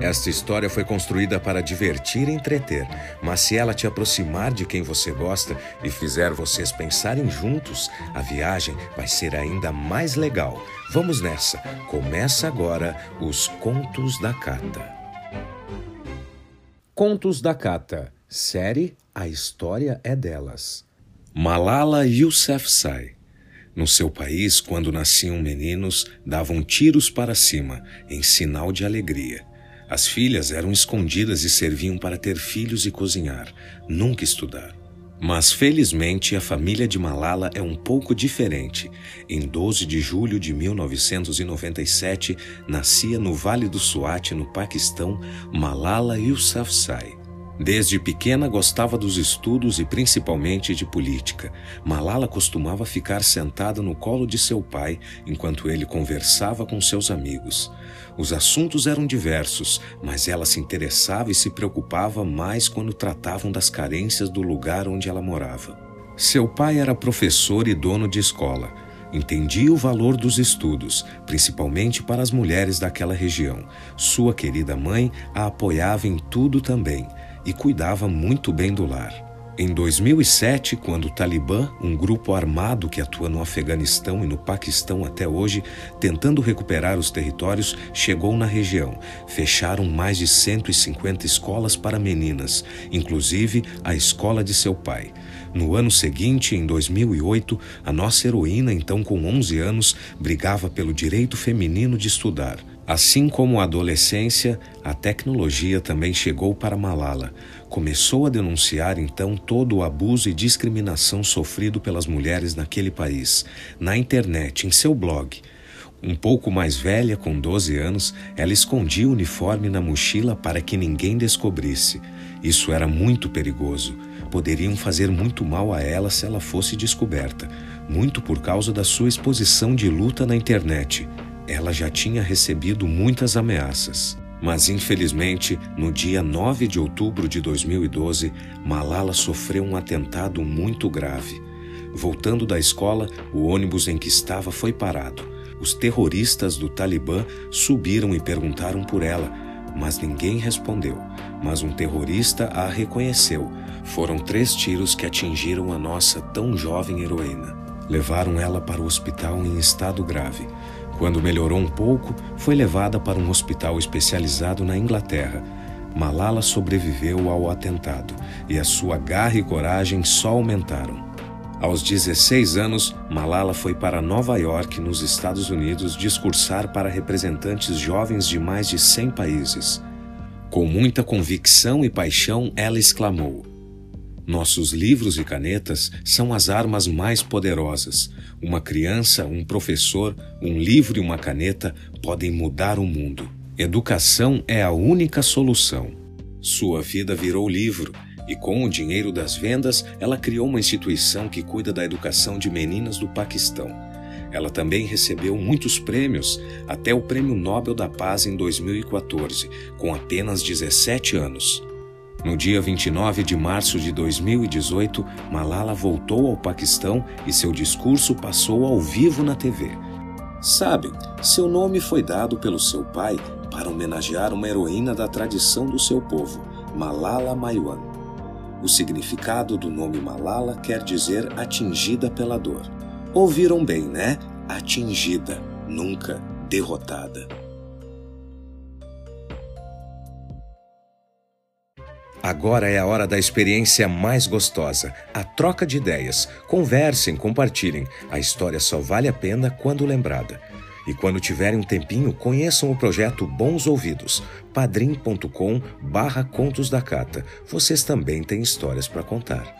Esta história foi construída para divertir e entreter, mas se ela te aproximar de quem você gosta e fizer vocês pensarem juntos, a viagem vai ser ainda mais legal. Vamos nessa! Começa agora os Contos da Cata. Contos da Cata, série A História é Delas. Malala Yousafzai. No seu país, quando nasciam meninos, davam tiros para cima, em sinal de alegria. As filhas eram escondidas e serviam para ter filhos e cozinhar, nunca estudar. Mas felizmente a família de Malala é um pouco diferente. Em 12 de julho de 1997, nascia no Vale do Swat, no Paquistão, Malala Yousafzai. Desde pequena gostava dos estudos e principalmente de política. Malala costumava ficar sentada no colo de seu pai enquanto ele conversava com seus amigos. Os assuntos eram diversos, mas ela se interessava e se preocupava mais quando tratavam das carências do lugar onde ela morava. Seu pai era professor e dono de escola. Entendia o valor dos estudos, principalmente para as mulheres daquela região. Sua querida mãe a apoiava em tudo também e cuidava muito bem do lar. Em 2007, quando o Talibã, um grupo armado que atua no Afeganistão e no Paquistão até hoje, tentando recuperar os territórios, chegou na região, fecharam mais de 150 escolas para meninas, inclusive a escola de seu pai. No ano seguinte, em 2008, a nossa heroína, então com 11 anos, brigava pelo direito feminino de estudar. Assim como a adolescência, a tecnologia também chegou para Malala. Começou a denunciar então todo o abuso e discriminação sofrido pelas mulheres naquele país, na internet, em seu blog. Um pouco mais velha, com 12 anos, ela escondia o uniforme na mochila para que ninguém descobrisse. Isso era muito perigoso. Poderiam fazer muito mal a ela se ela fosse descoberta, muito por causa da sua exposição de luta na internet. Ela já tinha recebido muitas ameaças. Mas, infelizmente, no dia 9 de outubro de 2012, Malala sofreu um atentado muito grave. Voltando da escola, o ônibus em que estava foi parado. Os terroristas do Talibã subiram e perguntaram por ela, mas ninguém respondeu. Mas um terrorista a reconheceu. Foram três tiros que atingiram a nossa tão jovem heroína. Levaram ela para o hospital em estado grave. Quando melhorou um pouco, foi levada para um hospital especializado na Inglaterra. Malala sobreviveu ao atentado e a sua garra e coragem só aumentaram. Aos 16 anos, Malala foi para Nova York, nos Estados Unidos, discursar para representantes jovens de mais de 100 países. Com muita convicção e paixão, ela exclamou: nossos livros e canetas são as armas mais poderosas. Uma criança, um professor, um livro e uma caneta podem mudar o mundo. Educação é a única solução. Sua vida virou livro e, com o dinheiro das vendas, ela criou uma instituição que cuida da educação de meninas do Paquistão. Ela também recebeu muitos prêmios, até o Prêmio Nobel da Paz em 2014, com apenas 17 anos. No dia 29 de março de 2018, Malala voltou ao Paquistão e seu discurso passou ao vivo na TV. Sabe, seu nome foi dado pelo seu pai para homenagear uma heroína da tradição do seu povo, Malala Maiwan. O significado do nome Malala quer dizer atingida pela dor. Ouviram bem, né? Atingida, nunca derrotada. Agora é a hora da experiência mais gostosa, a troca de ideias. Conversem, compartilhem. A história só vale a pena quando lembrada. E quando tiverem um tempinho, conheçam o projeto Bons Ouvidos, padrim.com barra Contos da Cata. Vocês também têm histórias para contar.